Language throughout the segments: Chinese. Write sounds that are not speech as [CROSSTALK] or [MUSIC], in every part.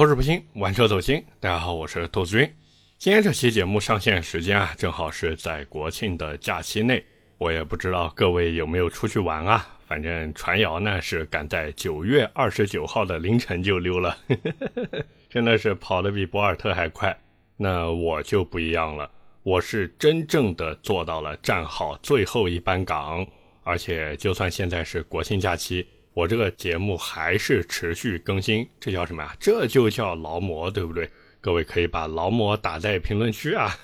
口齿不清，玩车走心。大家好，我是兔子君。今天这期节目上线时间啊，正好是在国庆的假期内。我也不知道各位有没有出去玩啊？反正传谣呢是赶在九月二十九号的凌晨就溜了，[LAUGHS] 真的是跑得比博尔特还快。那我就不一样了，我是真正的做到了站好最后一班岗，而且就算现在是国庆假期。我这个节目还是持续更新，这叫什么呀？这就叫劳模，对不对？各位可以把劳模打在评论区啊。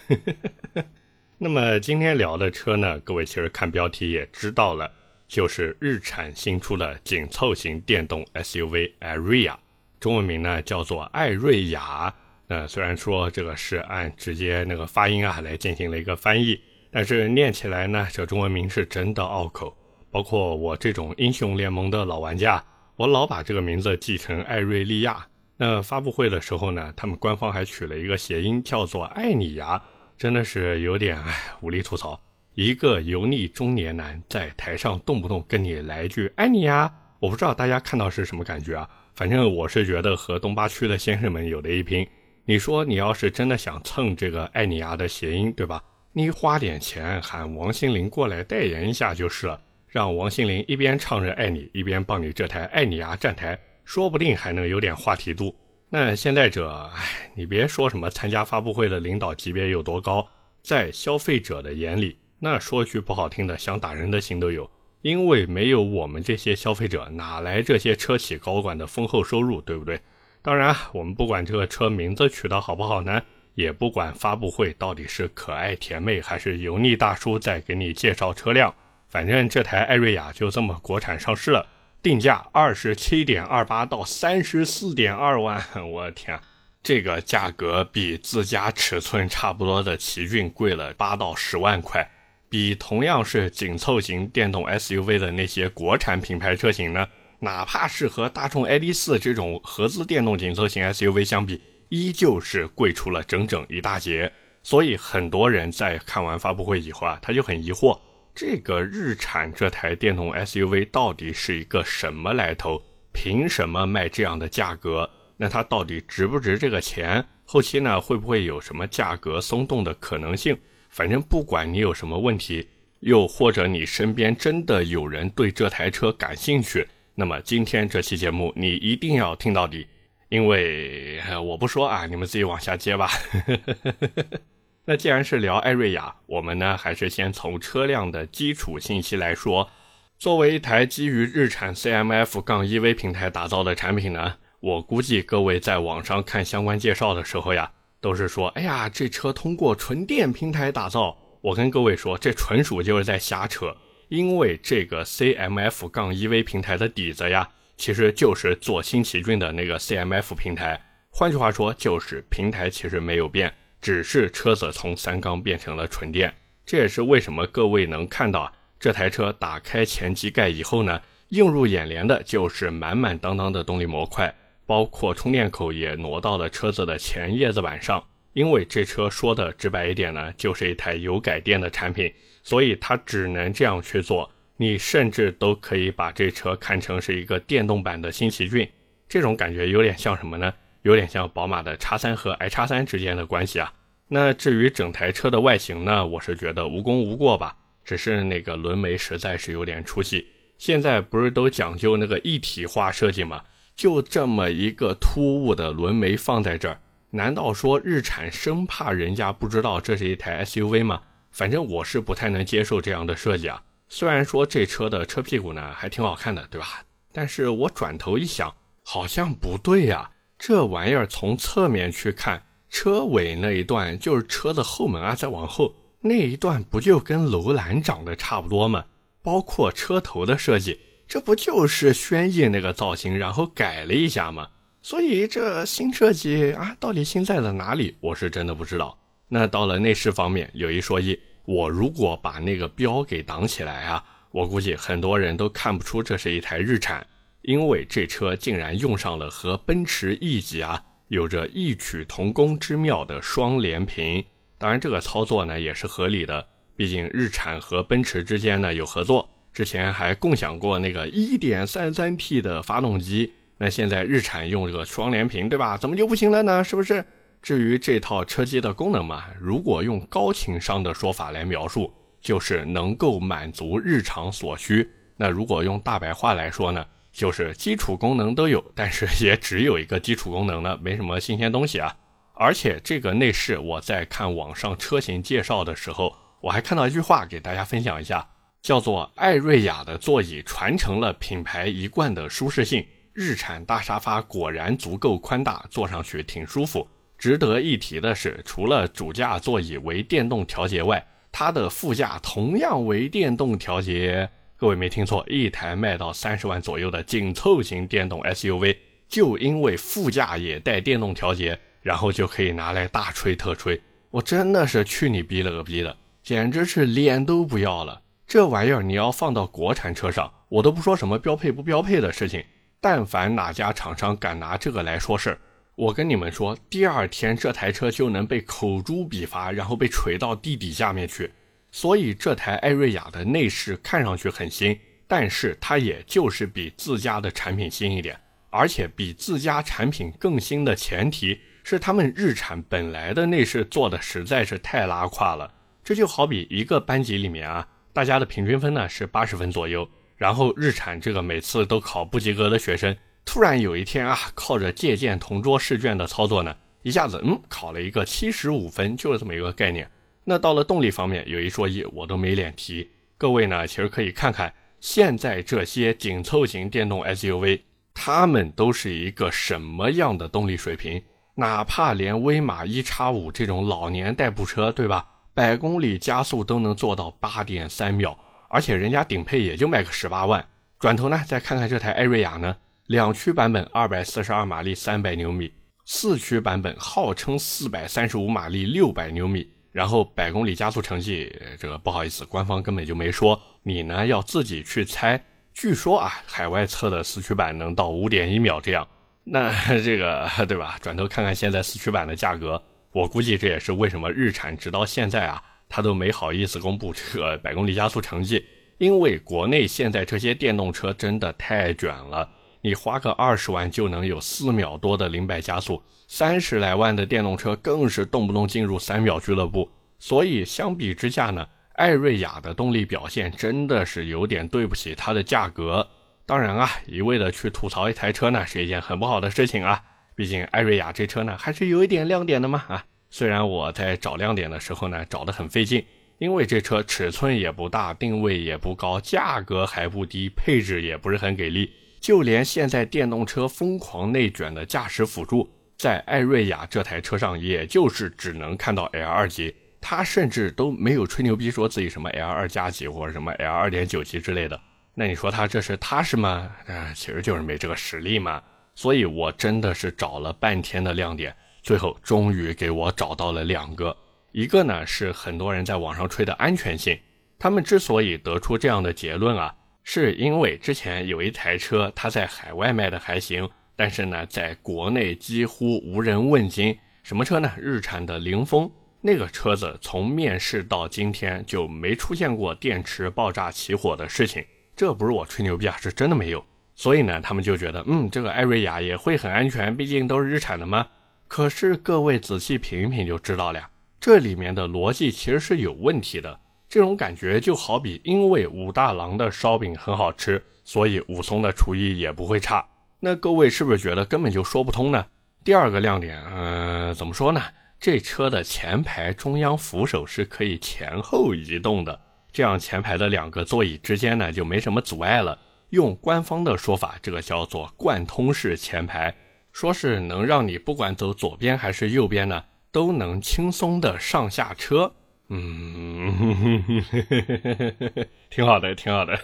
[LAUGHS] 那么今天聊的车呢，各位其实看标题也知道了，就是日产新出的紧凑型电动 SUV 艾瑞亚，中文名呢叫做艾瑞雅。呃，虽然说这个是按直接那个发音啊来进行了一个翻译，但是念起来呢，这中文名是真的拗口。包括我这种英雄联盟的老玩家，我老把这个名字记成艾瑞利亚。那发布会的时候呢，他们官方还取了一个谐音，叫做艾尼亚，真的是有点唉无力吐槽。一个油腻中年男在台上动不动跟你来句爱你呀，我不知道大家看到是什么感觉啊？反正我是觉得和东八区的先生们有的一拼。你说你要是真的想蹭这个艾尼亚的谐音，对吧？你花点钱喊王心凌过来代言一下就是了。让王心凌一边唱着爱你，一边帮你这台爱你啊站台，说不定还能有点话题度。那现在者，哎，你别说什么参加发布会的领导级别有多高，在消费者的眼里，那说句不好听的，想打人的心都有。因为没有我们这些消费者，哪来这些车企高管的丰厚收入，对不对？当然，我们不管这个车名字取得好不好呢，也不管发布会到底是可爱甜妹还是油腻大叔在给你介绍车辆。反正这台艾瑞雅就这么国产上市了，定价二十七点二八到三十四点二万，[LAUGHS] 我的天，这个价格比自家尺寸差不多的奇骏贵了八到十万块，比同样是紧凑型电动 SUV 的那些国产品牌车型呢，哪怕是和大众 ID.4 这种合资电动紧凑型 SUV 相比，依旧是贵出了整整一大截。所以很多人在看完发布会以后啊，他就很疑惑。这个日产这台电动 SUV 到底是一个什么来头？凭什么卖这样的价格？那它到底值不值这个钱？后期呢会不会有什么价格松动的可能性？反正不管你有什么问题，又或者你身边真的有人对这台车感兴趣，那么今天这期节目你一定要听到底，因为我不说啊，你们自己往下接吧。[LAUGHS] 那既然是聊艾瑞雅，我们呢还是先从车辆的基础信息来说。作为一台基于日产 CMF 杠 EV 平台打造的产品呢，我估计各位在网上看相关介绍的时候呀，都是说，哎呀，这车通过纯电平台打造。我跟各位说，这纯属就是在瞎扯。因为这个 CMF 杠 EV 平台的底子呀，其实就是做新奇骏的那个 CMF 平台。换句话说，就是平台其实没有变。只是车子从三缸变成了纯电，这也是为什么各位能看到这台车打开前机盖以后呢，映入眼帘的就是满满当当的动力模块，包括充电口也挪到了车子的前叶子板上。因为这车说的直白一点呢，就是一台油改电的产品，所以它只能这样去做。你甚至都可以把这车看成是一个电动版的新奇骏，这种感觉有点像什么呢？有点像宝马的叉三和 i 叉三之间的关系啊。那至于整台车的外形呢，我是觉得无功无过吧，只是那个轮眉实在是有点出戏。现在不是都讲究那个一体化设计吗？就这么一个突兀的轮眉放在这儿，难道说日产生怕人家不知道这是一台 SUV 吗？反正我是不太能接受这样的设计啊。虽然说这车的车屁股呢还挺好看的，对吧？但是我转头一想，好像不对呀。这玩意儿从侧面去看，车尾那一段就是车的后门啊，再往后那一段不就跟楼兰长得差不多吗？包括车头的设计，这不就是轩逸那个造型，然后改了一下吗？所以这新设计啊，到底新在了哪里？我是真的不知道。那到了内饰方面，有一说一，我如果把那个标给挡起来啊，我估计很多人都看不出这是一台日产。因为这车竟然用上了和奔驰 E 级啊有着异曲同工之妙的双联屏，当然这个操作呢也是合理的，毕竟日产和奔驰之间呢有合作，之前还共享过那个 1.33T 的发动机，那现在日产用这个双联屏，对吧？怎么就不行了呢？是不是？至于这套车机的功能嘛，如果用高情商的说法来描述，就是能够满足日常所需。那如果用大白话来说呢，就是基础功能都有，但是也只有一个基础功能呢，没什么新鲜东西啊。而且这个内饰，我在看网上车型介绍的时候，我还看到一句话，给大家分享一下，叫做“艾瑞雅的座椅传承了品牌一贯的舒适性，日产大沙发果然足够宽大，坐上去挺舒服。值得一提的是，除了主驾座椅为电动调节外，它的副驾同样为电动调节。各位没听错，一台卖到三十万左右的紧凑型电动 SUV，就因为副驾也带电动调节。然后就可以拿来大吹特吹，我真的是去你逼了个逼的，简直是脸都不要了。这玩意儿你要放到国产车上，我都不说什么标配不标配的事情，但凡哪家厂商敢拿这个来说事儿，我跟你们说，第二天这台车就能被口诛笔伐，然后被锤到地底下面去。所以这台艾瑞雅的内饰看上去很新，但是它也就是比自家的产品新一点，而且比自家产品更新的前提。是他们日产本来的内饰做的实在是太拉胯了，这就好比一个班级里面啊，大家的平均分呢是八十分左右，然后日产这个每次都考不及格的学生，突然有一天啊，靠着借鉴同桌试卷的操作呢，一下子嗯考了一个七十五分，就是这么一个概念。那到了动力方面有一说一，我都没脸提。各位呢，其实可以看看现在这些紧凑型电动 SUV，它们都是一个什么样的动力水平？哪怕连威马一叉五这种老年代步车，对吧？百公里加速都能做到八点三秒，而且人家顶配也就卖个十八万。转头呢，再看看这台艾瑞雅呢，两驱版本二百四十二马力，三百牛米；四驱版本号称四百三十五马力，六百牛米。然后百公里加速成绩，这个不好意思，官方根本就没说，你呢要自己去猜。据说啊，海外测的四驱版能到五点一秒这样。那这个对吧？转头看看现在四驱版的价格，我估计这也是为什么日产直到现在啊，他都没好意思公布这个百公里加速成绩，因为国内现在这些电动车真的太卷了，你花个二十万就能有四秒多的零百加速，三十来万的电动车更是动不动进入三秒俱乐部。所以相比之下呢，艾瑞雅的动力表现真的是有点对不起它的价格。当然啊，一味的去吐槽一台车呢，是一件很不好的事情啊。毕竟艾瑞雅这车呢，还是有一点亮点的嘛啊。虽然我在找亮点的时候呢，找得很费劲，因为这车尺寸也不大，定位也不高，价格还不低，配置也不是很给力。就连现在电动车疯狂内卷的驾驶辅助，在艾瑞雅这台车上，也就是只能看到 L 二级，它甚至都没有吹牛逼说自己什么 L 二加级或者什么 L 二点九级之类的。那你说他这是踏实吗？啊，其实就是没这个实力嘛。所以我真的是找了半天的亮点，最后终于给我找到了两个。一个呢是很多人在网上吹的安全性，他们之所以得出这样的结论啊，是因为之前有一台车，它在海外卖的还行，但是呢，在国内几乎无人问津。什么车呢？日产的凌风，那个车子从面世到今天就没出现过电池爆炸起火的事情。这不是我吹牛逼啊，是真的没有。所以呢，他们就觉得，嗯，这个艾瑞雅也会很安全，毕竟都是日产的嘛。可是各位仔细品一品就知道了，呀，这里面的逻辑其实是有问题的。这种感觉就好比，因为武大郎的烧饼很好吃，所以武松的厨艺也不会差。那各位是不是觉得根本就说不通呢？第二个亮点，嗯，怎么说呢？这车的前排中央扶手是可以前后移动的。这样前排的两个座椅之间呢就没什么阻碍了。用官方的说法，这个叫做贯通式前排，说是能让你不管走左边还是右边呢，都能轻松的上下车。嗯，[LAUGHS] 挺好的，挺好的。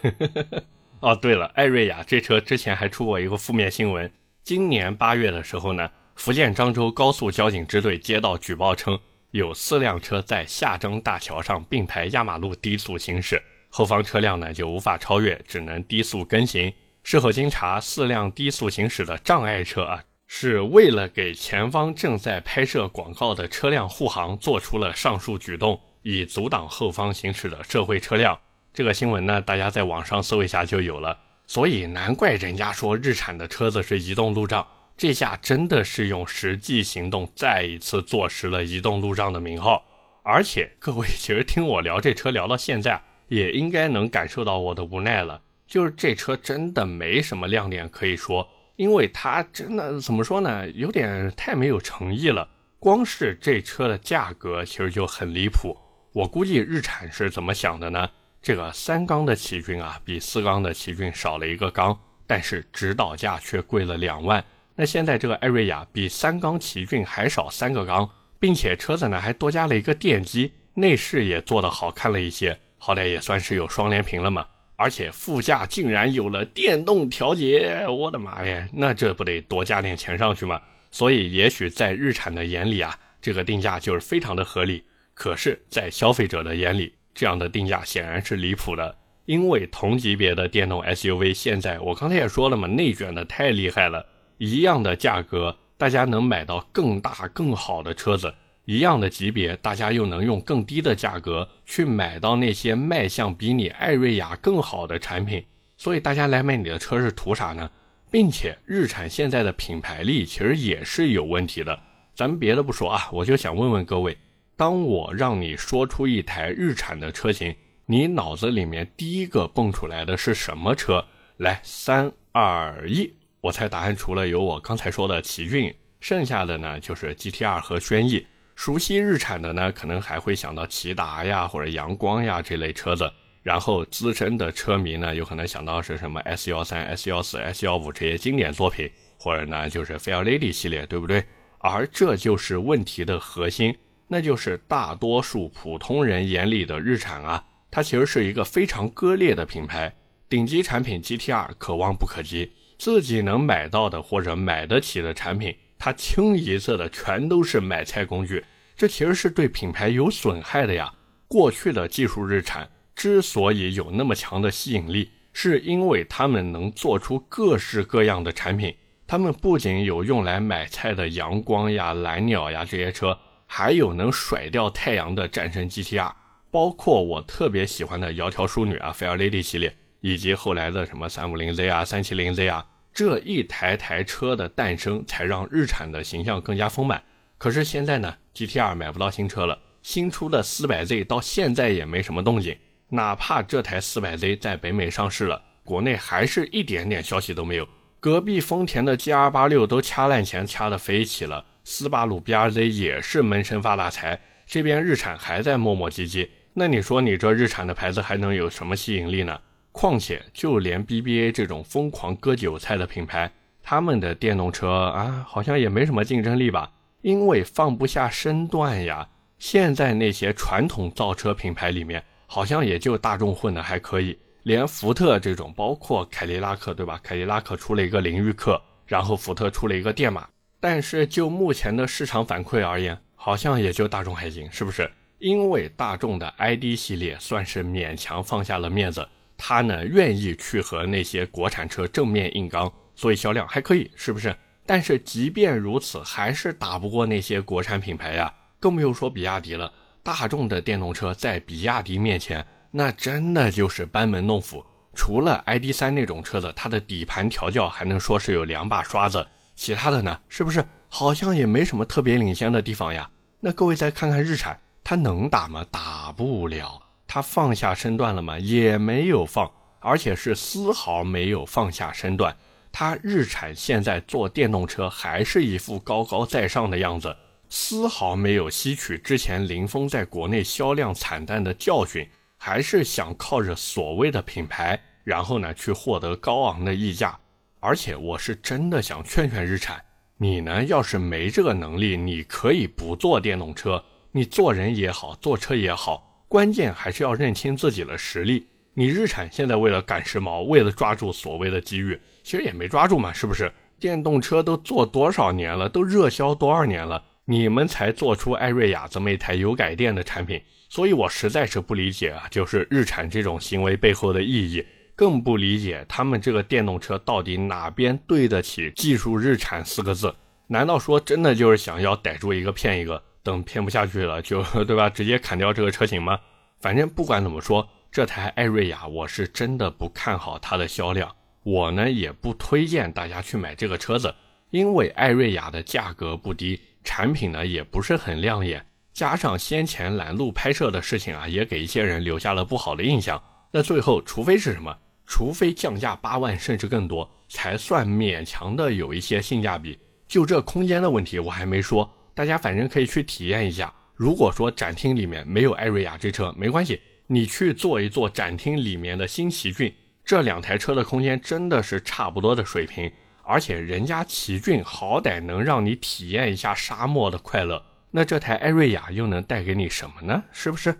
[LAUGHS] 哦，对了，艾瑞雅这车之前还出过一个负面新闻。今年八月的时候呢，福建漳州高速交警支队接到举报称。有四辆车在下漳大桥上并排压马路低速行驶，后方车辆呢就无法超越，只能低速跟行。事后经查，四辆低速行驶的障碍车啊，是为了给前方正在拍摄广告的车辆护航，做出了上述举动，以阻挡后方行驶的社会车辆。这个新闻呢，大家在网上搜一下就有了。所以难怪人家说日产的车子是移动路障，这下真的是用实际行动再一次坐实了移动路障的名号。而且各位其实听我聊这车聊到现在，也应该能感受到我的无奈了，就是这车真的没什么亮点可以说，因为它真的怎么说呢，有点太没有诚意了。光是这车的价格其实就很离谱，我估计日产是怎么想的呢？这个三缸的奇骏啊，比四缸的奇骏少了一个缸，但是指导价却贵了两万。那现在这个艾瑞亚比三缸奇骏还少三个缸，并且车子呢还多加了一个电机，内饰也做得好看了一些，好歹也算是有双联屏了嘛。而且副驾竟然有了电动调节，我的妈呀，那这不得多加点钱上去吗？所以也许在日产的眼里啊，这个定价就是非常的合理。可是，在消费者的眼里，这样的定价显然是离谱的，因为同级别的电动 SUV 现在我刚才也说了嘛，内卷的太厉害了。一样的价格，大家能买到更大更好的车子；一样的级别，大家又能用更低的价格去买到那些卖相比你艾瑞雅更好的产品。所以大家来买你的车是图啥呢？并且日产现在的品牌力其实也是有问题的。咱们别的不说啊，我就想问问各位。当我让你说出一台日产的车型，你脑子里面第一个蹦出来的是什么车？来，三二一，我猜答案除了有我刚才说的奇骏，剩下的呢就是 GT-R 和轩逸。熟悉日产的呢，可能还会想到骐达呀或者阳光呀这类车子。然后资深的车迷呢，有可能想到是什么 S 幺三、S 幺四、S 幺五这些经典作品，或者呢就是 Fairlady 系列，对不对？而这就是问题的核心。那就是大多数普通人眼里的日产啊，它其实是一个非常割裂的品牌。顶级产品 GT-R 可望不可及，自己能买到的或者买得起的产品，它清一色的全都是买菜工具。这其实是对品牌有损害的呀。过去的技术日产之所以有那么强的吸引力，是因为他们能做出各式各样的产品。他们不仅有用来买菜的阳光呀、蓝鸟呀这些车。还有能甩掉太阳的战神 GTR，包括我特别喜欢的窈窕淑女啊，Fairlady 系列，以及后来的什么 350Z 啊、370Z 啊，这一台台车的诞生，才让日产的形象更加丰满。可是现在呢，GTR 买不到新车了，新出的 400Z 到现在也没什么动静，哪怕这台 400Z 在北美上市了，国内还是一点点消息都没有。隔壁丰田的 GR86 都掐烂钱掐得飞起了。斯巴鲁 BRZ 也是闷声发大财，这边日产还在磨磨唧唧。那你说你这日产的牌子还能有什么吸引力呢？况且就连 BBA 这种疯狂割韭菜的品牌，他们的电动车啊，好像也没什么竞争力吧？因为放不下身段呀。现在那些传统造车品牌里面，好像也就大众混的还可以，连福特这种，包括凯迪拉克，对吧？凯迪拉克出了一个凌域客，然后福特出了一个电马。但是就目前的市场反馈而言，好像也就大众还行，是不是？因为大众的 ID 系列算是勉强放下了面子，他呢愿意去和那些国产车正面硬刚，所以销量还可以，是不是？但是即便如此，还是打不过那些国产品牌呀，更不用说比亚迪了。大众的电动车在比亚迪面前，那真的就是班门弄斧。除了 ID.3 那种车子，它的底盘调教还能说是有两把刷子。其他的呢，是不是好像也没什么特别领先的地方呀？那各位再看看日产，它能打吗？打不了。它放下身段了吗？也没有放，而且是丝毫没有放下身段。它日产现在做电动车还是一副高高在上的样子，丝毫没有吸取之前林峰在国内销量惨淡的教训，还是想靠着所谓的品牌，然后呢去获得高昂的溢价。而且我是真的想劝劝日产，你呢要是没这个能力，你可以不做电动车，你做人也好，做车也好，关键还是要认清自己的实力。你日产现在为了赶时髦，为了抓住所谓的机遇，其实也没抓住嘛，是不是？电动车都做多少年了，都热销多少年了，你们才做出艾瑞雅这么一台油改电的产品，所以我实在是不理解啊，就是日产这种行为背后的意义。更不理解他们这个电动车到底哪边对得起“技术日产”四个字？难道说真的就是想要逮住一个骗一个，等骗不下去了就 [LAUGHS] 对吧？直接砍掉这个车型吗？反正不管怎么说，这台艾瑞亚我是真的不看好它的销量。我呢也不推荐大家去买这个车子，因为艾瑞雅的价格不低，产品呢也不是很亮眼，加上先前拦路拍摄的事情啊，也给一些人留下了不好的印象。那最后，除非是什么？除非降价八万甚至更多，才算勉强的有一些性价比。就这空间的问题，我还没说，大家反正可以去体验一下。如果说展厅里面没有艾瑞雅这车，没关系，你去坐一坐展厅里面的新奇骏，这两台车的空间真的是差不多的水平，而且人家奇骏好歹能让你体验一下沙漠的快乐，那这台艾瑞雅又能带给你什么呢？是不是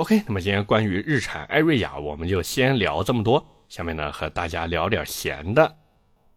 ？OK，那么今天关于日产艾瑞雅，我们就先聊这么多。下面呢，和大家聊点闲的。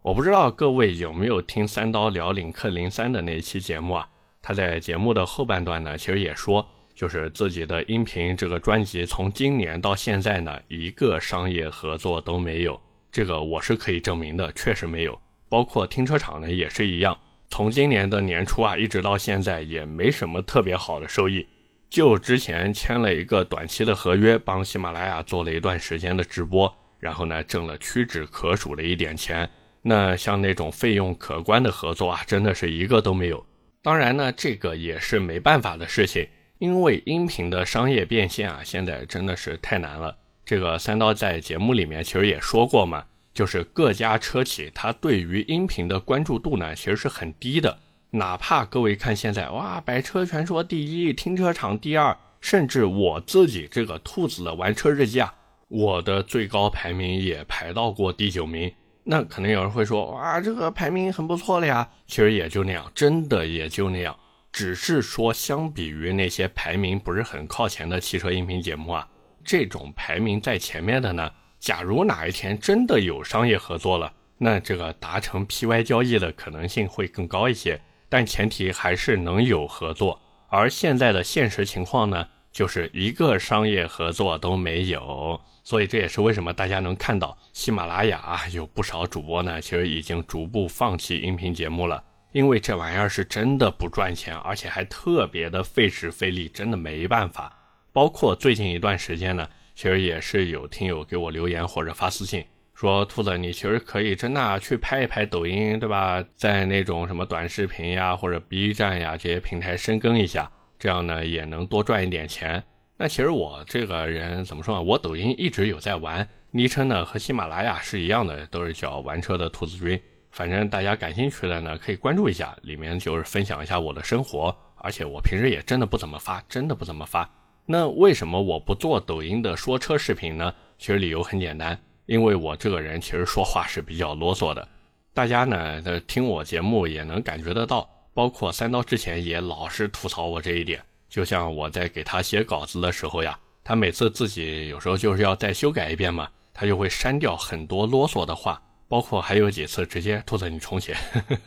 我不知道各位有没有听三刀聊领克零三的那一期节目啊？他在节目的后半段呢，其实也说，就是自己的音频这个专辑从今年到现在呢，一个商业合作都没有。这个我是可以证明的，确实没有。包括停车场呢也是一样，从今年的年初啊，一直到现在也没什么特别好的收益。就之前签了一个短期的合约，帮喜马拉雅做了一段时间的直播。然后呢，挣了屈指可数的一点钱。那像那种费用可观的合作啊，真的是一个都没有。当然呢，这个也是没办法的事情，因为音频的商业变现啊，现在真的是太难了。这个三刀在节目里面其实也说过嘛，就是各家车企它对于音频的关注度呢，其实是很低的。哪怕各位看现在哇，百车全说第一，停车场第二，甚至我自己这个兔子的玩车日记啊。我的最高排名也排到过第九名，那可能有人会说，哇，这个排名很不错了呀。其实也就那样，真的也就那样。只是说，相比于那些排名不是很靠前的汽车音频节目啊，这种排名在前面的呢，假如哪一天真的有商业合作了，那这个达成 PY 交易的可能性会更高一些。但前提还是能有合作。而现在的现实情况呢，就是一个商业合作都没有。所以这也是为什么大家能看到喜马拉雅啊有不少主播呢，其实已经逐步放弃音频节目了，因为这玩意儿是真的不赚钱，而且还特别的费时费力，真的没办法。包括最近一段时间呢，其实也是有听友给我留言或者发私信说，兔子你其实可以真的去拍一拍抖音，对吧？在那种什么短视频呀或者 B 站呀这些平台深耕一下，这样呢也能多赚一点钱。那其实我这个人怎么说呢？我抖音一直有在玩，昵称呢和喜马拉雅是一样的，都是叫玩车的兔子君。反正大家感兴趣的呢，可以关注一下，里面就是分享一下我的生活。而且我平时也真的不怎么发，真的不怎么发。那为什么我不做抖音的说车视频呢？其实理由很简单，因为我这个人其实说话是比较啰嗦的。大家呢在听我节目也能感觉得到，包括三刀之前也老是吐槽我这一点。就像我在给他写稿子的时候呀，他每次自己有时候就是要再修改一遍嘛，他就会删掉很多啰嗦的话，包括还有几次直接兔子你重写，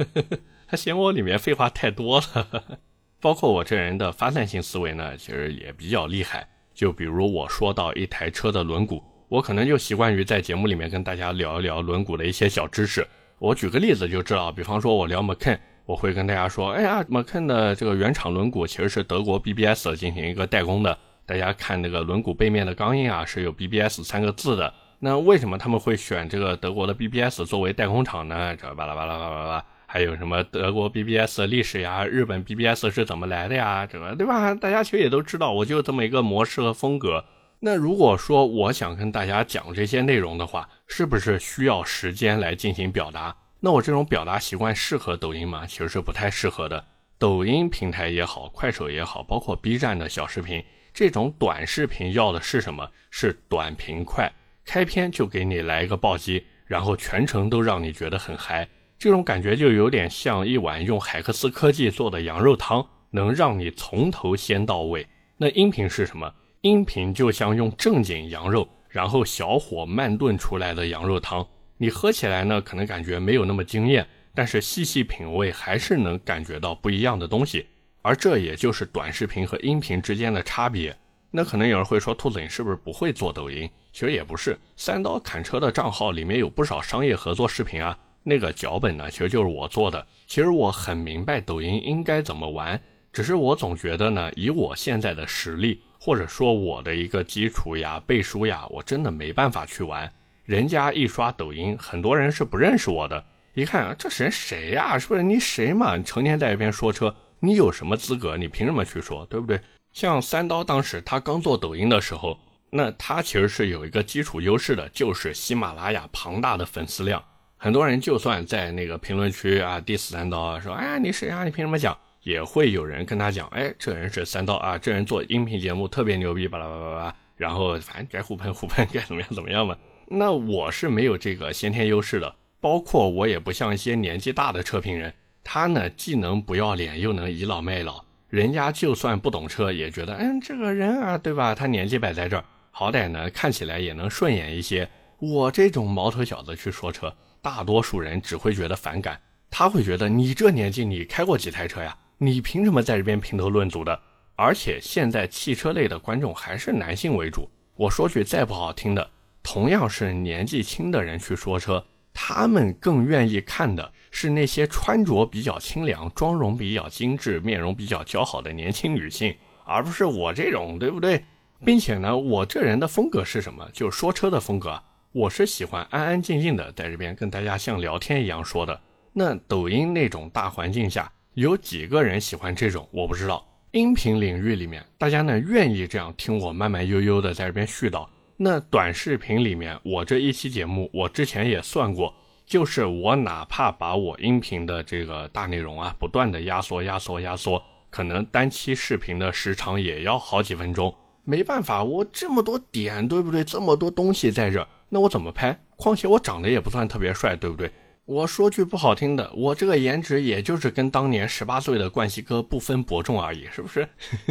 [LAUGHS] 他嫌我里面废话太多了。[LAUGHS] 包括我这人的发散性思维呢，其实也比较厉害。就比如我说到一台车的轮毂，我可能就习惯于在节目里面跟大家聊一聊轮毂的一些小知识。我举个例子就知道，比方说我聊 Macan。我会跟大家说，哎呀，马肯的这个原厂轮毂其实是德国 BBS 进行一个代工的。大家看那个轮毂背面的钢印啊，是有 BBS 三个字的。那为什么他们会选这个德国的 BBS 作为代工厂呢？这巴拉巴拉巴拉巴拉，还有什么德国 BBS 的历史呀？日本 BBS 是怎么来的呀？这个对吧？大家其实也都知道，我就这么一个模式和风格。那如果说我想跟大家讲这些内容的话，是不是需要时间来进行表达？那我这种表达习惯适合抖音吗？其实是不太适合的。抖音平台也好，快手也好，包括 B 站的小视频，这种短视频要的是什么？是短平快，开篇就给你来一个暴击，然后全程都让你觉得很嗨。这种感觉就有点像一碗用海克斯科技做的羊肉汤，能让你从头鲜到尾。那音频是什么？音频就像用正经羊肉，然后小火慢炖出来的羊肉汤。你喝起来呢，可能感觉没有那么惊艳，但是细细品味还是能感觉到不一样的东西。而这也就是短视频和音频之间的差别。那可能有人会说，兔子你是不是不会做抖音？其实也不是，三刀砍车的账号里面有不少商业合作视频啊。那个脚本呢，其实就是我做的。其实我很明白抖音应该怎么玩，只是我总觉得呢，以我现在的实力，或者说我的一个基础呀、背书呀，我真的没办法去玩。人家一刷抖音，很多人是不认识我的。一看这人谁呀？是不是你谁嘛？成天在一边说车，你有什么资格？你凭什么去说？对不对？像三刀当时他刚做抖音的时候，那他其实是有一个基础优势的，就是喜马拉雅庞大的粉丝量。很多人就算在那个评论区啊 diss 三刀，说哎呀你谁啊？你凭什么讲？也会有人跟他讲，哎这人是三刀啊，这人做音频节目特别牛逼，巴拉巴拉巴拉。然后反正该互喷互喷，该怎么样怎么样嘛。那我是没有这个先天优势的，包括我也不像一些年纪大的车评人，他呢既能不要脸，又能倚老卖老。人家就算不懂车，也觉得，嗯，这个人啊，对吧？他年纪摆在这儿，好歹呢，看起来也能顺眼一些。我这种毛头小子去说车，大多数人只会觉得反感。他会觉得，你这年纪，你开过几台车呀？你凭什么在这边评头论足的？而且现在汽车类的观众还是男性为主。我说句再不好听的，同样是年纪轻的人去说车，他们更愿意看的。是那些穿着比较清凉、妆容比较精致、面容比较姣好的年轻女性，而不是我这种，对不对？并且呢，我这人的风格是什么？就是说车的风格。我是喜欢安安静静的在这边跟大家像聊天一样说的。那抖音那种大环境下，有几个人喜欢这种？我不知道。音频领域里面，大家呢愿意这样听我慢慢悠悠的在这边絮叨。那短视频里面，我这一期节目，我之前也算过。就是我哪怕把我音频的这个大内容啊，不断的压缩、压缩、压缩，可能单期视频的时长也要好几分钟。没办法，我这么多点，对不对？这么多东西在这，那我怎么拍？况且我长得也不算特别帅，对不对？我说句不好听的，我这个颜值也就是跟当年十八岁的冠希哥不分伯仲而已，是不是？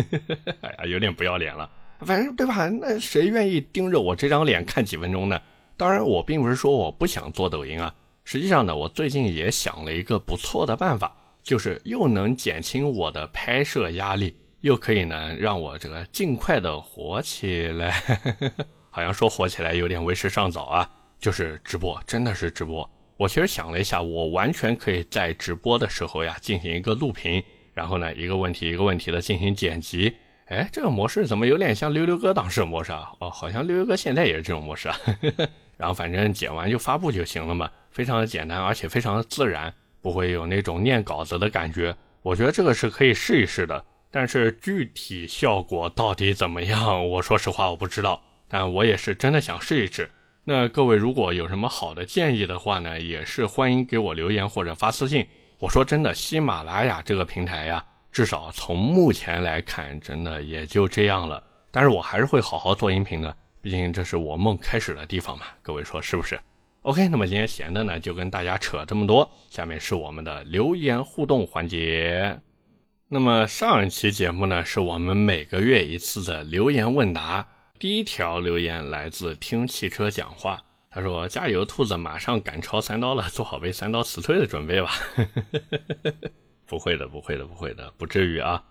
[LAUGHS] 哎呀，有点不要脸了。反正对吧？那谁愿意盯着我这张脸看几分钟呢？当然，我并不是说我不想做抖音啊。实际上呢，我最近也想了一个不错的办法，就是又能减轻我的拍摄压力，又可以呢让我这个尽快的火起来。[LAUGHS] 好像说火起来有点为时尚早啊，就是直播，真的是直播。我其实想了一下，我完全可以在直播的时候呀进行一个录屏，然后呢一个问题一个问题的进行剪辑。哎，这个模式怎么有点像溜溜哥当时的模式啊？哦，好像溜溜哥现在也是这种模式啊。[LAUGHS] 然后反正剪完就发布就行了嘛。非常的简单，而且非常的自然，不会有那种念稿子的感觉。我觉得这个是可以试一试的，但是具体效果到底怎么样，我说实话我不知道。但我也是真的想试一试。那各位如果有什么好的建议的话呢，也是欢迎给我留言或者发私信。我说真的，喜马拉雅这个平台呀，至少从目前来看，真的也就这样了。但是我还是会好好做音频的，毕竟这是我梦开始的地方嘛。各位说是不是？OK，那么今天闲的呢，就跟大家扯这么多。下面是我们的留言互动环节。那么上一期节目呢，是我们每个月一次的留言问答。第一条留言来自听汽车讲话，他说：“加油，兔子，马上赶超三刀了，做好被三刀辞退的准备吧。[LAUGHS] ”不会的，不会的，不会的，不至于啊。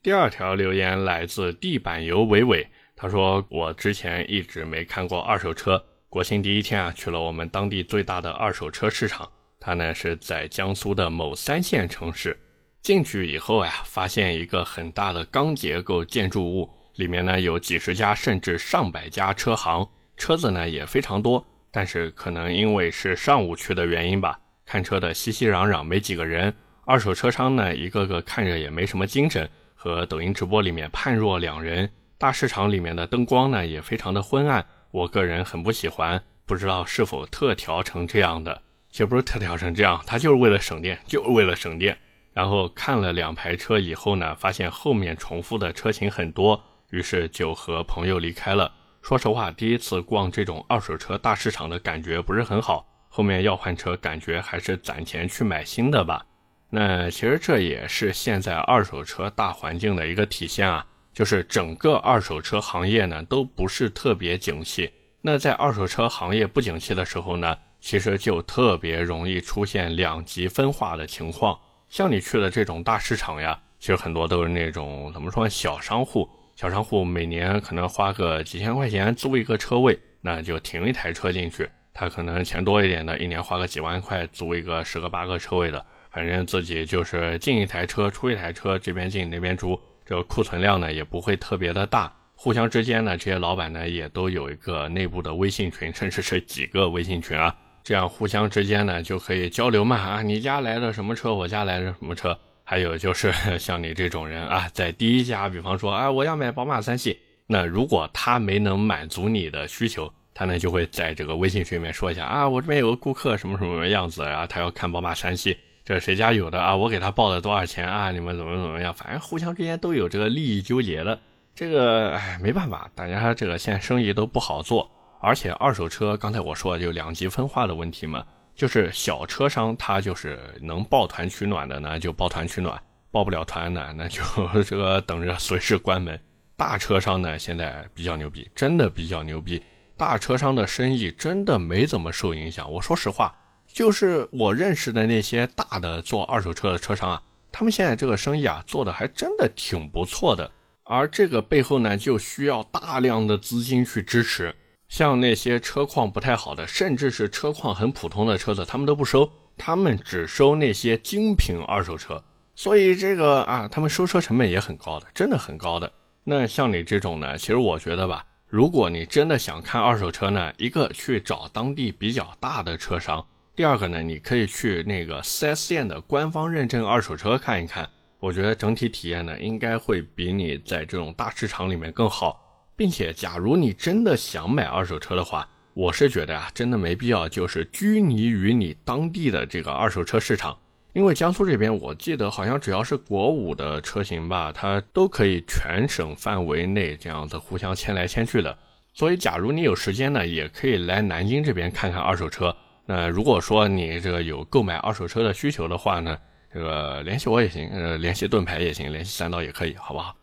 第二条留言来自地板油伟伟，他说：“我之前一直没看过二手车。”国庆第一天啊，去了我们当地最大的二手车市场。它呢是在江苏的某三线城市。进去以后呀，发现一个很大的钢结构建筑物，里面呢有几十家甚至上百家车行，车子呢也非常多。但是可能因为是上午去的原因吧，看车的熙熙攘攘，没几个人。二手车商呢，一个个看着也没什么精神，和抖音直播里面判若两人。大市场里面的灯光呢也非常的昏暗。我个人很不喜欢，不知道是否特调成这样的，其实不是特调成这样，它就是为了省电，就是为了省电。然后看了两排车以后呢，发现后面重复的车型很多，于是就和朋友离开了。说实话，第一次逛这种二手车大市场的感觉不是很好，后面要换车，感觉还是攒钱去买新的吧。那其实这也是现在二手车大环境的一个体现啊。就是整个二手车行业呢都不是特别景气，那在二手车行业不景气的时候呢，其实就特别容易出现两极分化的情况。像你去的这种大市场呀，其实很多都是那种怎么说小商户，小商户每年可能花个几千块钱租一个车位，那就停一台车进去。他可能钱多一点的，一年花个几万块租一个十个八个车位的，反正自己就是进一台车出一台车，这边进那边出。这个库存量呢也不会特别的大，互相之间呢，这些老板呢也都有一个内部的微信群，甚至是几个微信群啊，这样互相之间呢就可以交流嘛啊，你家来了什么车，我家来了什么车，还有就是 [LAUGHS] 像你这种人啊，在第一家，比方说啊，我要买宝马三系，那如果他没能满足你的需求，他呢就会在这个微信群里面说一下啊，我这边有个顾客什么什么样子然后，他要看宝马三系，这谁家有的啊，我给他报了多少钱啊，你们怎么怎么样，反正互相之间都有这个利益纠结的。这个哎，没办法，大家这个现在生意都不好做，而且二手车刚才我说的就两极分化的问题嘛，就是小车商他就是能抱团取暖的呢，就抱团取暖；抱不了团的，那就 [LAUGHS] 这个等着随时关门。大车商呢现在比较牛逼，真的比较牛逼，大车商的生意真的没怎么受影响。我说实话，就是我认识的那些大的做二手车的车商啊，他们现在这个生意啊做的还真的挺不错的。而这个背后呢，就需要大量的资金去支持。像那些车况不太好的，甚至是车况很普通的车子，他们都不收，他们只收那些精品二手车。所以这个啊，他们收车成本也很高的，真的很高的。那像你这种呢，其实我觉得吧，如果你真的想看二手车呢，一个去找当地比较大的车商，第二个呢，你可以去那个 4S 店的官方认证二手车看一看。我觉得整体体验呢，应该会比你在这种大市场里面更好，并且，假如你真的想买二手车的话，我是觉得啊，真的没必要就是拘泥于你当地的这个二手车市场，因为江苏这边我记得好像只要是国五的车型吧，它都可以全省范围内这样子互相迁来迁去的。所以，假如你有时间呢，也可以来南京这边看看二手车。那如果说你这个有购买二手车的需求的话呢？这个联系我也行，呃，联系盾牌也行，联系三刀也可以，好不好？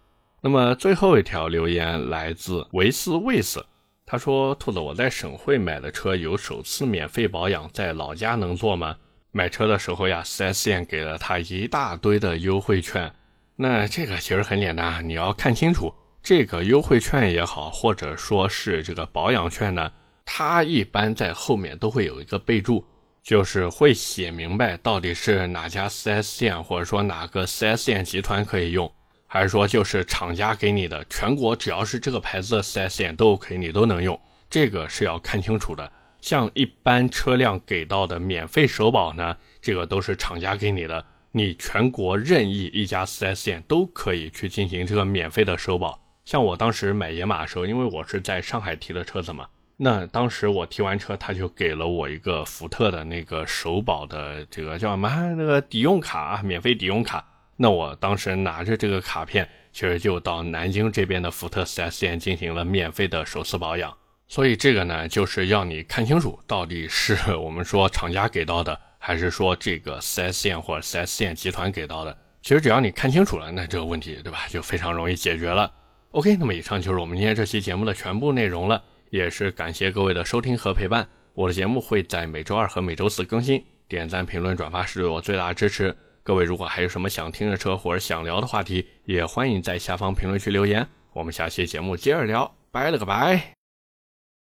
那么最后一条留言来自维斯卫斯，他说：“兔子，我在省会买的车有首次免费保养，在老家能做吗？买车的时候呀，4S 店给了他一大堆的优惠券。那这个其实很简单，你要看清楚这个优惠券也好，或者说是这个保养券呢，它一般在后面都会有一个备注。”就是会写明白到底是哪家 4S 店，或者说哪个 4S 店集团可以用，还是说就是厂家给你的，全国只要是这个牌子的 4S 店都 OK，你都能用，这个是要看清楚的。像一般车辆给到的免费首保呢，这个都是厂家给你的，你全国任意一家 4S 店都可以去进行这个免费的首保。像我当时买野马的时候，因为我是在上海提的车子嘛。那当时我提完车，他就给了我一个福特的那个首保的这个叫什么那个抵用卡啊，免费抵用卡。那我当时拿着这个卡片，其实就到南京这边的福特 4S 店进行了免费的首次保养。所以这个呢，就是要你看清楚，到底是我们说厂家给到的，还是说这个 4S 店或者 4S 店集团给到的。其实只要你看清楚了，那这个问题对吧，就非常容易解决了。OK，那么以上就是我们今天这期节目的全部内容了。也是感谢各位的收听和陪伴，我的节目会在每周二和每周四更新，点赞、评论、转发是对我最大的支持。各位如果还有什么想听的车或者想聊的话题，也欢迎在下方评论区留言，我们下期节目接着聊，拜了个拜。